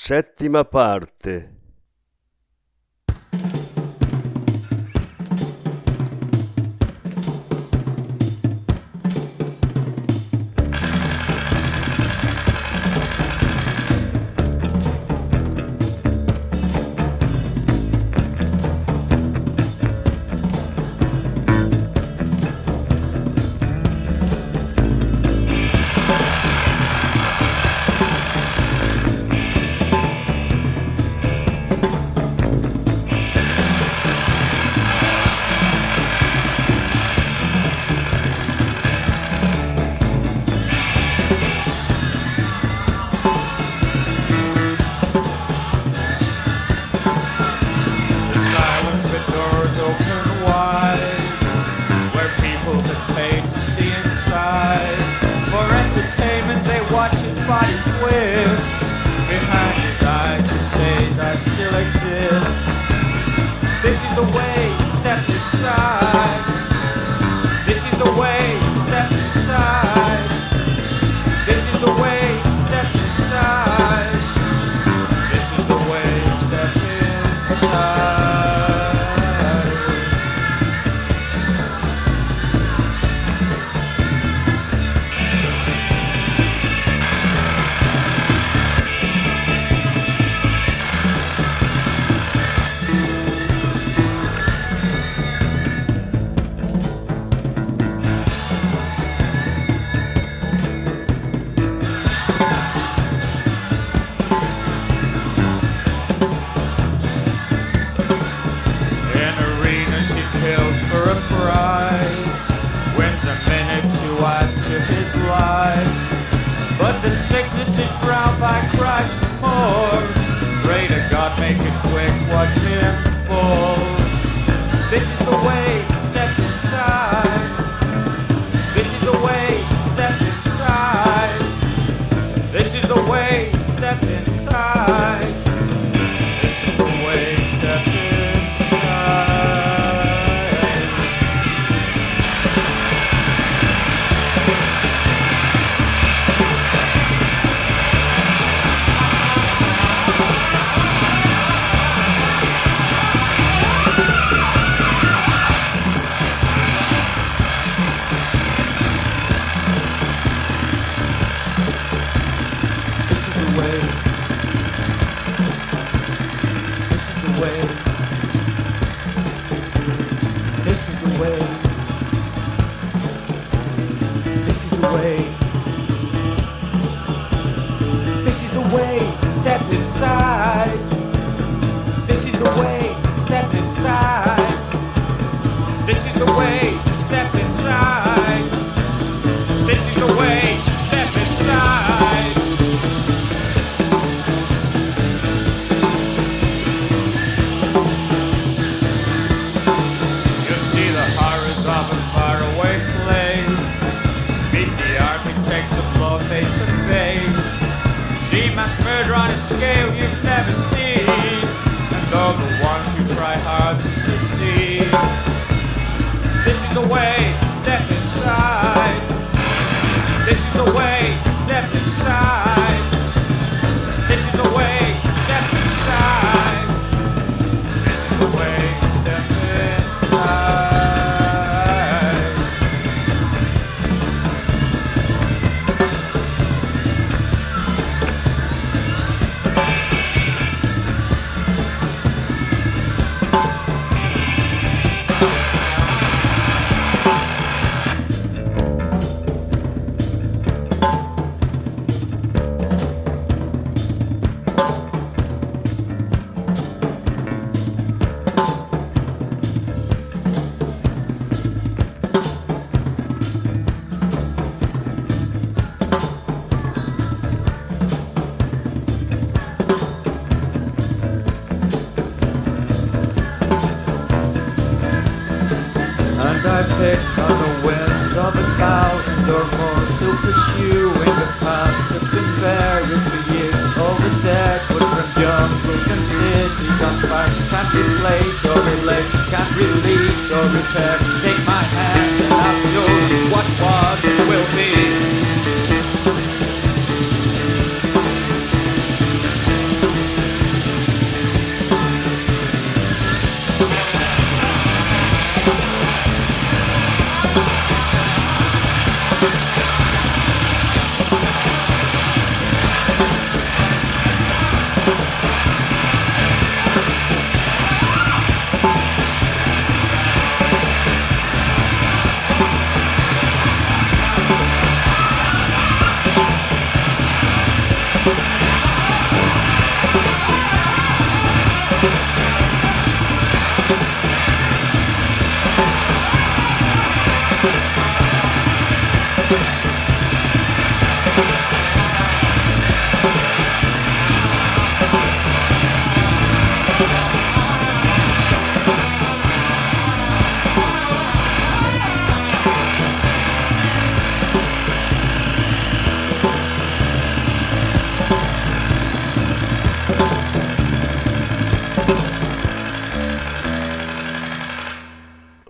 Settima parte. away. Be.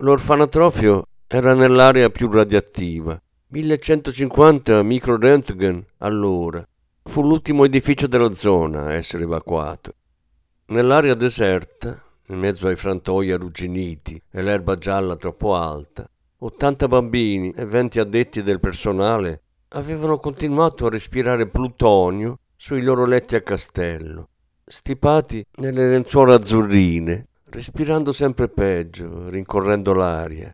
L'orfanotrofio era nell'area più radioattiva, 1150 microröntgen all'ora. Fu l'ultimo edificio della zona a essere evacuato. Nell'area deserta, in mezzo ai frantoi arrugginiti e l'erba gialla troppo alta, 80 bambini e 20 addetti del personale avevano continuato a respirare plutonio sui loro letti a castello, stipati nelle lenzuola azzurrine respirando sempre peggio, rincorrendo l'aria.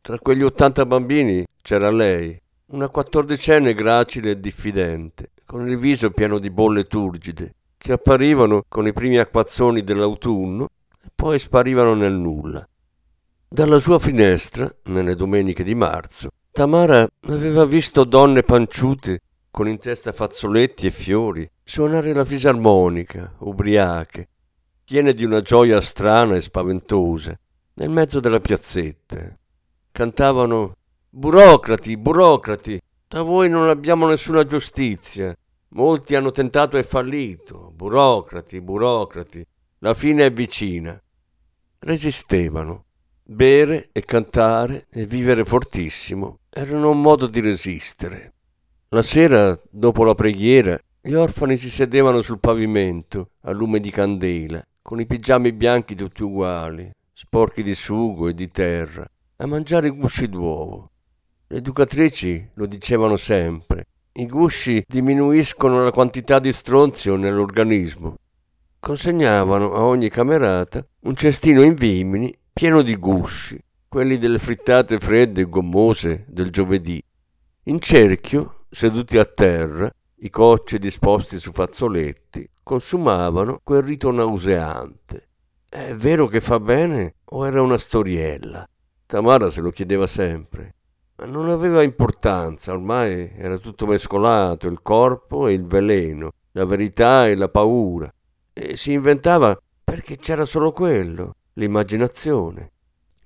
Tra quegli 80 bambini c'era lei, una quattordicenne gracile e diffidente, con il viso pieno di bolle turgide, che apparivano con i primi acquazzoni dell'autunno e poi sparivano nel nulla. Dalla sua finestra, nelle domeniche di marzo, Tamara aveva visto donne panciute con in testa fazzoletti e fiori suonare la fisarmonica, ubriache, piene di una gioia strana e spaventosa, nel mezzo della piazzetta. Cantavano Burocrati, burocrati, da voi non abbiamo nessuna giustizia. Molti hanno tentato e fallito. Burocrati, burocrati, la fine è vicina. Resistevano. Bere e cantare e vivere fortissimo erano un modo di resistere. La sera, dopo la preghiera, gli orfani si sedevano sul pavimento, a lume di candela, con i pigiami bianchi tutti uguali, sporchi di sugo e di terra, a mangiare gusci d'uovo. Le educatrici lo dicevano sempre. I gusci diminuiscono la quantità di stronzio nell'organismo. Consegnavano a ogni camerata un cestino in vimini pieno di gusci, quelli delle frittate fredde e gommose del giovedì. In cerchio, seduti a terra, i cocci disposti su fazzoletti, consumavano quel rito nauseante. È vero che fa bene o era una storiella? Tamara se lo chiedeva sempre. Ma non aveva importanza, ormai era tutto mescolato, il corpo e il veleno, la verità e la paura. E si inventava perché c'era solo quello, l'immaginazione.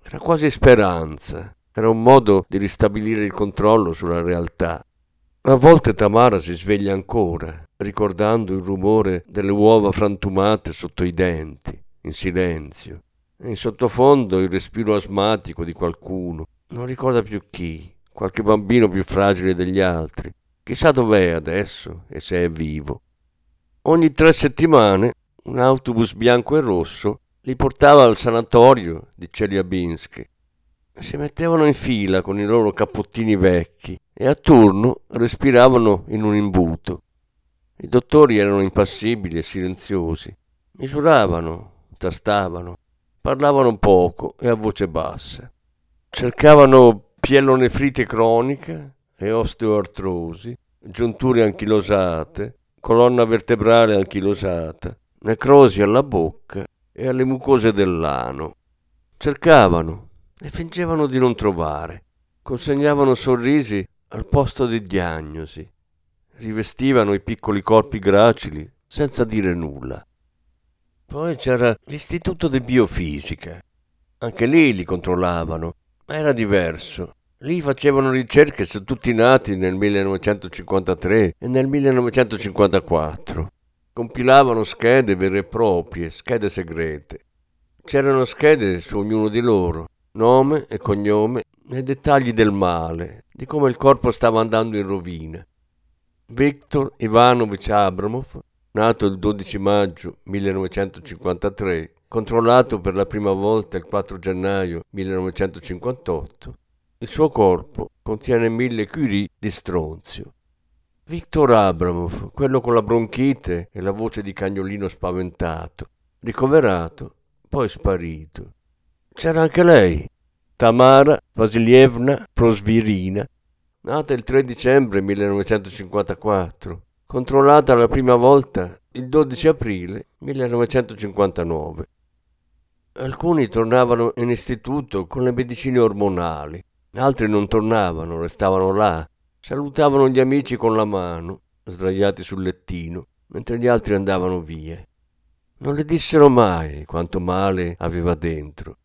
Era quasi speranza, era un modo di ristabilire il controllo sulla realtà. A volte Tamara si sveglia ancora, ricordando il rumore delle uova frantumate sotto i denti, in silenzio, e in sottofondo il respiro asmatico di qualcuno, non ricorda più chi, qualche bambino più fragile degli altri. Chissà dov'è adesso e se è vivo. Ogni tre settimane un autobus bianco e rosso li portava al sanatorio di Celiabinsk. Si mettevano in fila con i loro cappottini vecchi e a turno respiravano in un imbuto. I dottori erano impassibili e silenziosi. Misuravano, tastavano, parlavano poco e a voce bassa. Cercavano pielonefrite cronica e osteoartrosi, giunture anchilosate, colonna vertebrale anchilosata, necrosi alla bocca e alle mucose dell'ano. Cercavano e fingevano di non trovare. Consegnavano sorrisi al posto di diagnosi rivestivano i piccoli corpi gracili senza dire nulla. Poi c'era l'istituto di biofisica. Anche lì li controllavano. Ma era diverso. Lì facevano ricerche su tutti i nati nel 1953 e nel 1954. Compilavano schede vere e proprie, schede segrete. C'erano schede su ognuno di loro, nome e cognome e dettagli del male, di come il corpo stava andando in rovina. Viktor Ivanovich Abramov, nato il 12 maggio 1953, controllato per la prima volta il 4 gennaio 1958, il suo corpo contiene mille curie di stronzio. Victor Abramov, quello con la bronchite e la voce di cagnolino spaventato, ricoverato, poi sparito. C'era anche lei, Tamara Vasilievna Prosvirina, nata il 3 dicembre 1954, controllata la prima volta il 12 aprile 1959. Alcuni tornavano in istituto con le medicine ormonali, Altri non tornavano, restavano là, salutavano gli amici con la mano, sdraiati sul lettino, mentre gli altri andavano via. Non le dissero mai quanto male aveva dentro.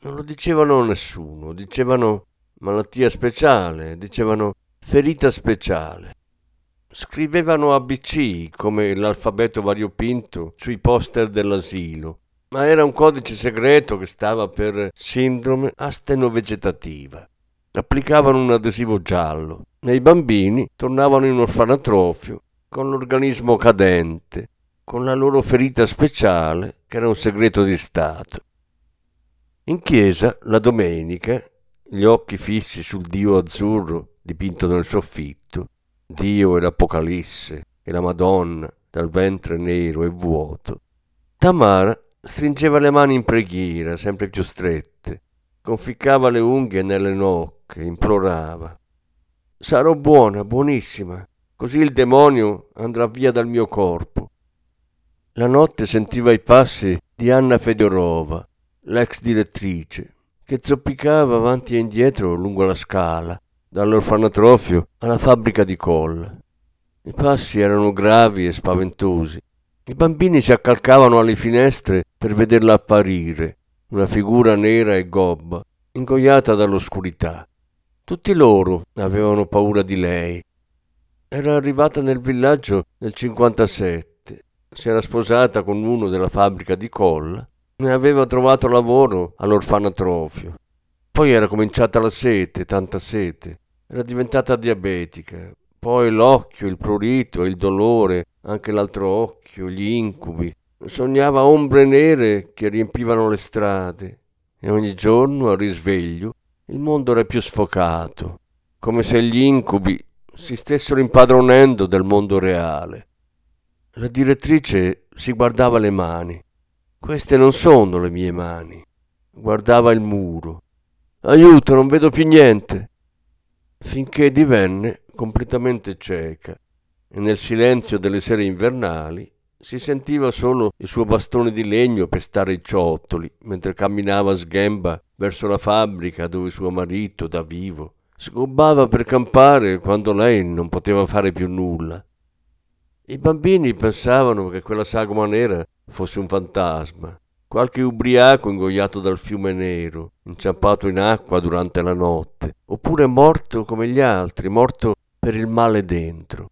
Non lo dicevano a nessuno, dicevano malattia speciale, dicevano ferita speciale. Scrivevano ABC come l'alfabeto variopinto sui poster dell'asilo, ma era un codice segreto che stava per sindrome astenovegetativa. Applicavano un adesivo giallo e i bambini tornavano in orfanatrofio con l'organismo cadente, con la loro ferita speciale che era un segreto di Stato. In chiesa, la domenica, gli occhi fissi sul Dio azzurro dipinto nel soffitto, Dio e l'Apocalisse e la Madonna dal ventre nero e vuoto, Tamara Stringeva le mani in preghiera, sempre più strette, conficcava le unghie nelle nocche, implorava. Sarò buona, buonissima, così il demonio andrà via dal mio corpo. La notte sentiva i passi di Anna Fedorova, l'ex direttrice, che zoppicava avanti e indietro lungo la scala, dall'orfanatrofio alla fabbrica di colla. I passi erano gravi e spaventosi i bambini si accalcavano alle finestre per vederla apparire, una figura nera e gobba, ingoiata dall'oscurità. Tutti loro avevano paura di lei. Era arrivata nel villaggio nel 57, si era sposata con uno della fabbrica di colla e aveva trovato lavoro all'orfanatrofio. Poi era cominciata la sete, tanta sete. Era diventata diabetica. Poi l'occhio, il prurito, il dolore, anche l'altro occhio gli incubi. Sognava ombre nere che riempivano le strade e ogni giorno al risveglio il mondo era più sfocato, come se gli incubi si stessero impadronendo del mondo reale. La direttrice si guardava le mani. Queste non sono le mie mani. Guardava il muro. Aiuto, non vedo più niente. Finché divenne completamente cieca e nel silenzio delle sere invernali si sentiva solo il suo bastone di legno per stare i ciottoli mentre camminava a sghemba verso la fabbrica dove suo marito, da vivo, sgobbava per campare quando lei non poteva fare più nulla. I bambini pensavano che quella sagoma nera fosse un fantasma, qualche ubriaco ingoiato dal fiume nero, inciampato in acqua durante la notte, oppure morto come gli altri, morto per il male dentro.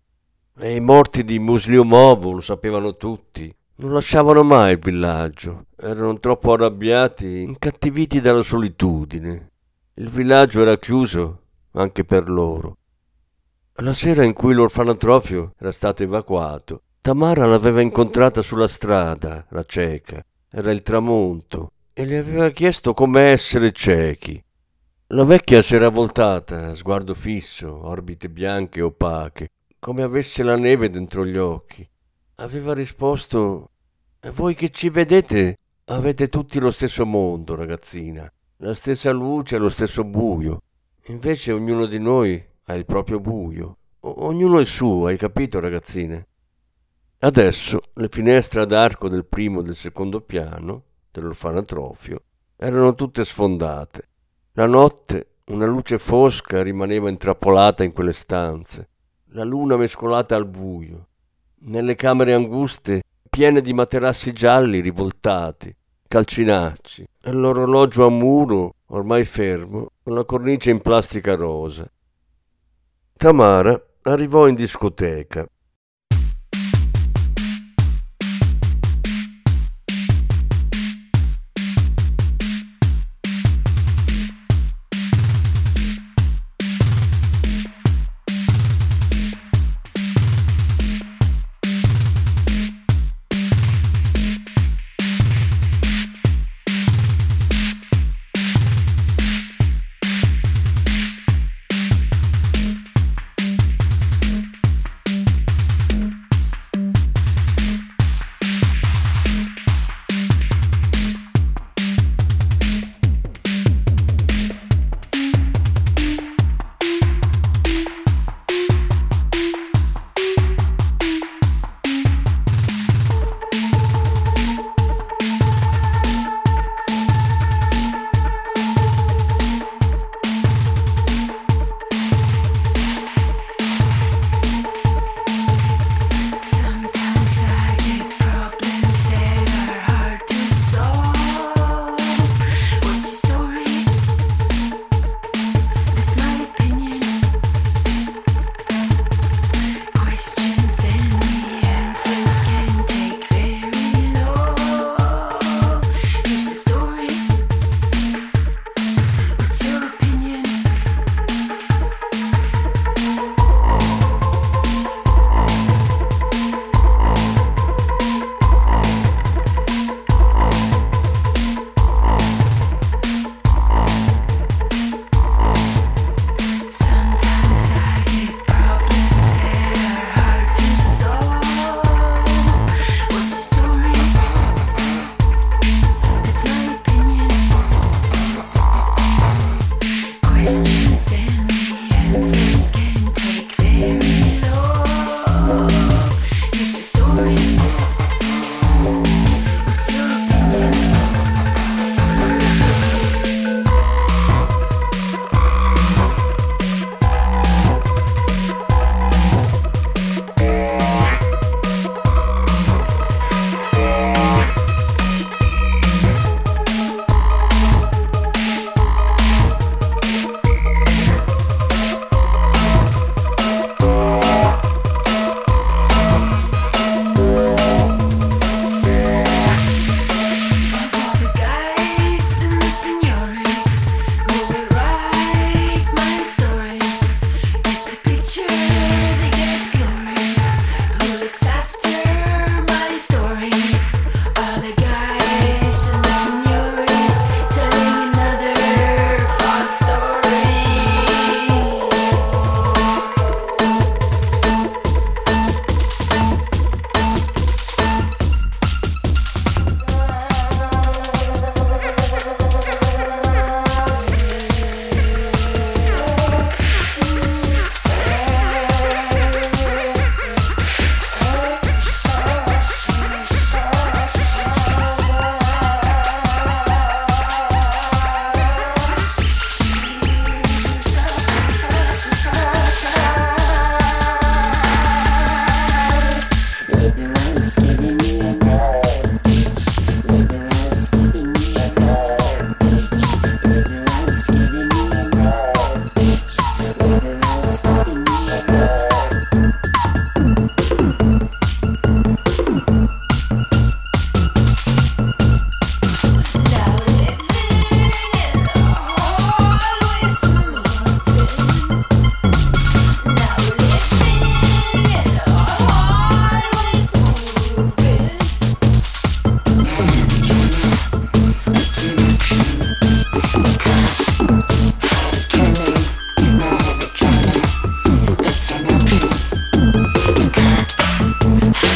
E i morti di Musliumovo lo sapevano tutti. Non lasciavano mai il villaggio. Erano troppo arrabbiati, incattiviti dalla solitudine. Il villaggio era chiuso anche per loro. La sera in cui l'orfanatrofio era stato evacuato, Tamara l'aveva incontrata sulla strada, la cieca. Era il tramonto e le aveva chiesto come essere ciechi. La vecchia si era voltata, sguardo fisso, orbite bianche e opache, come avesse la neve dentro gli occhi. Aveva risposto voi che ci vedete avete tutti lo stesso mondo, ragazzina, la stessa luce lo stesso buio. Invece ognuno di noi ha il proprio buio. O- ognuno il suo, hai capito, ragazzine? Adesso le finestre ad arco del primo e del secondo piano dell'orfanatrofio erano tutte sfondate. La notte una luce fosca rimaneva intrappolata in quelle stanze la luna mescolata al buio, nelle camere anguste piene di materassi gialli rivoltati, calcinacci, e l'orologio a muro ormai fermo, con la cornice in plastica rosa. Tamara arrivò in discoteca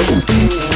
Thank you.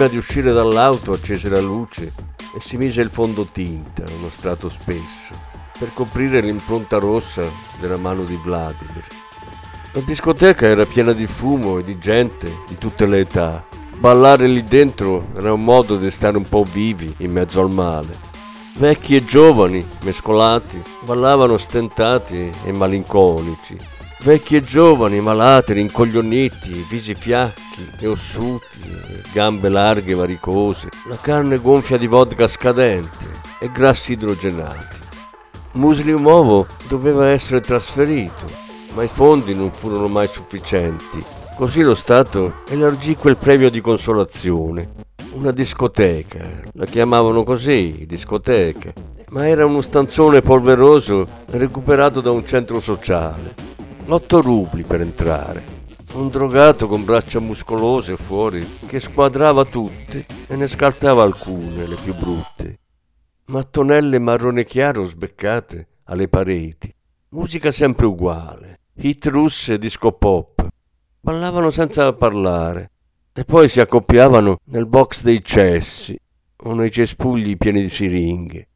Prima di uscire dall'auto accese la luce e si mise il fondotinta, uno strato spesso, per coprire l'impronta rossa della mano di Vladimir. La discoteca era piena di fumo e di gente di tutte le età. Ballare lì dentro era un modo di stare un po' vivi in mezzo al male. Vecchi e giovani, mescolati, ballavano stentati e malinconici. Vecchi e giovani, malati, rincoglioniti, visi fiacchi e ossuti, gambe larghe e varicose, la carne gonfia di vodka scadente e grassi idrogenati. Musliumovo doveva essere trasferito, ma i fondi non furono mai sufficienti. Così lo Stato elargì quel premio di consolazione una discoteca, la chiamavano così, discoteca, ma era uno stanzone polveroso recuperato da un centro sociale. 8 rubli per entrare. Un drogato con braccia muscolose fuori che squadrava tutte e ne scartava alcune, le più brutte. Mattonelle marrone chiaro sbeccate alle pareti. Musica sempre uguale. Hit russe e disco pop. Ballavano senza parlare e poi si accoppiavano nel box dei cessi o nei cespugli pieni di siringhe.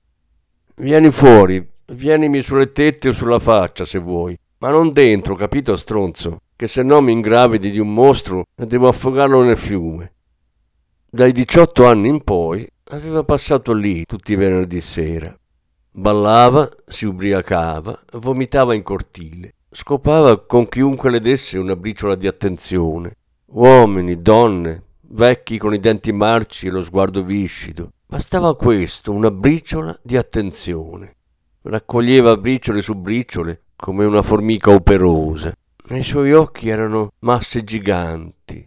Vieni fuori, vienimi sulle tette o sulla faccia se vuoi, ma non dentro, capito stronzo, che se no mi ingravidi di un mostro e devo affogarlo nel fiume. Dai 18 anni in poi aveva passato lì tutti i venerdì sera. Ballava, si ubriacava, vomitava in cortile, scopava con chiunque le desse una briciola di attenzione Uomini, donne, vecchi con i denti marci e lo sguardo viscido. Bastava questo, una briciola di attenzione. Raccoglieva briciole su briciole come una formica operosa. Nei suoi occhi erano masse giganti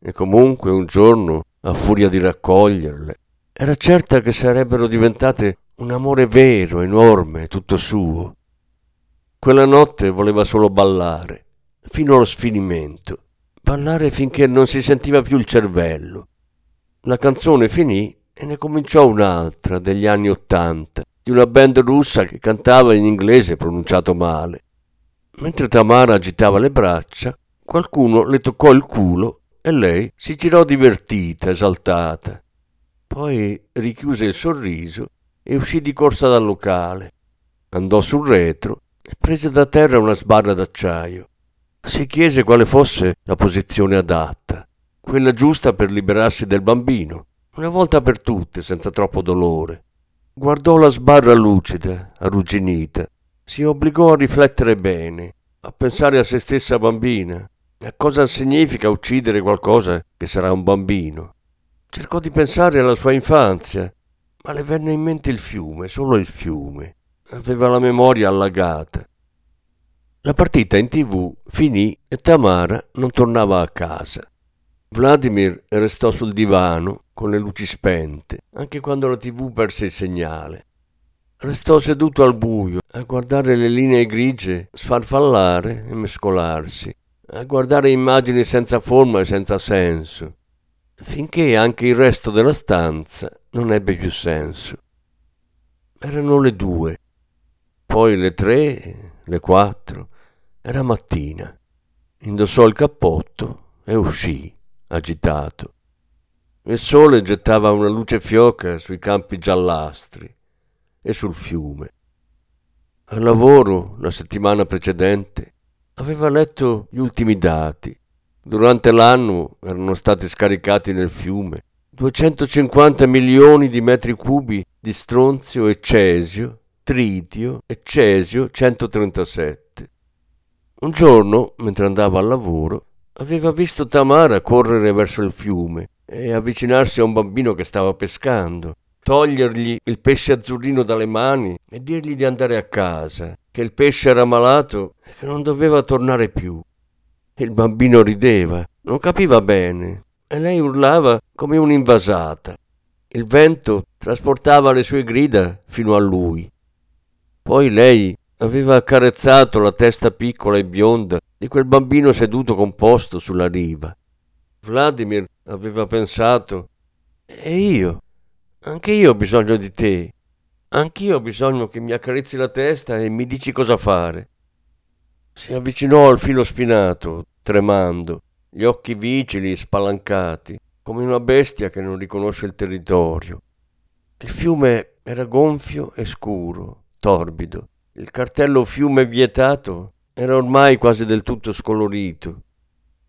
e comunque un giorno, a furia di raccoglierle, era certa che sarebbero diventate un amore vero, enorme, tutto suo. Quella notte voleva solo ballare, fino allo sfinimento Ballare finché non si sentiva più il cervello. La canzone finì e ne cominciò un'altra degli anni Ottanta, di una band russa che cantava in inglese pronunciato male. Mentre Tamara agitava le braccia, qualcuno le toccò il culo e lei si girò divertita, esaltata. Poi richiuse il sorriso e uscì di corsa dal locale. Andò sul retro e prese da terra una sbarra d'acciaio. Si chiese quale fosse la posizione adatta, quella giusta per liberarsi del bambino, una volta per tutte, senza troppo dolore. Guardò la sbarra lucida, arrugginita, si obbligò a riflettere bene, a pensare a se stessa bambina, a cosa significa uccidere qualcosa che sarà un bambino. Cercò di pensare alla sua infanzia, ma le venne in mente il fiume, solo il fiume. Aveva la memoria allagata. La partita in tv finì e Tamara non tornava a casa. Vladimir restò sul divano con le luci spente, anche quando la tv perse il segnale. Restò seduto al buio a guardare le linee grigie sfarfallare e mescolarsi, a guardare immagini senza forma e senza senso, finché anche il resto della stanza non ebbe più senso. Erano le due, poi le tre, le quattro. Era mattina. Indossò il cappotto e uscì, agitato. Il sole gettava una luce fioca sui campi giallastri e sul fiume. Al lavoro, la settimana precedente, aveva letto gli ultimi dati. Durante l'anno erano stati scaricati nel fiume 250 milioni di metri cubi di stronzio e cesio tritio e cesio 137. Un giorno, mentre andava al lavoro, aveva visto Tamara correre verso il fiume e avvicinarsi a un bambino che stava pescando, togliergli il pesce azzurrino dalle mani e dirgli di andare a casa, che il pesce era malato e che non doveva tornare più. Il bambino rideva, non capiva bene, e lei urlava come un'invasata. Il vento trasportava le sue grida fino a lui. Poi lei aveva accarezzato la testa piccola e bionda di quel bambino seduto composto sulla riva. Vladimir aveva pensato, e io? Anche io ho bisogno di te. Anch'io ho bisogno che mi accarezzi la testa e mi dici cosa fare. Si avvicinò al filo spinato, tremando, gli occhi vigili spalancati, come una bestia che non riconosce il territorio. Il fiume era gonfio e scuro, torbido. Il cartello fiume vietato era ormai quasi del tutto scolorito.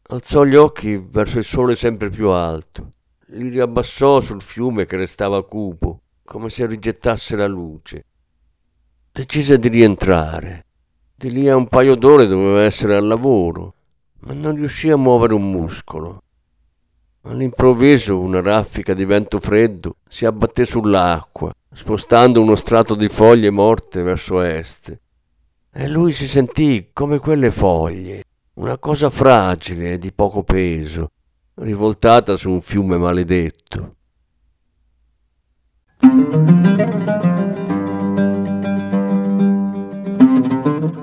Alzò gli occhi verso il sole sempre più alto. Li riabbassò sul fiume che restava cupo, come se rigettasse la luce. Decise di rientrare. Di lì a un paio d'ore doveva essere al lavoro, ma non riuscì a muovere un muscolo. All'improvviso una raffica di vento freddo si abbatté sull'acqua, spostando uno strato di foglie morte verso est. E lui si sentì come quelle foglie, una cosa fragile e di poco peso, rivoltata su un fiume maledetto.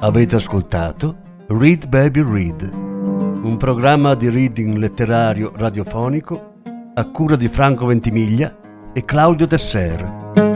Avete ascoltato Read Baby Read, un programma di reading letterario radiofonico a cura di Franco Ventimiglia e Claudio Tesser.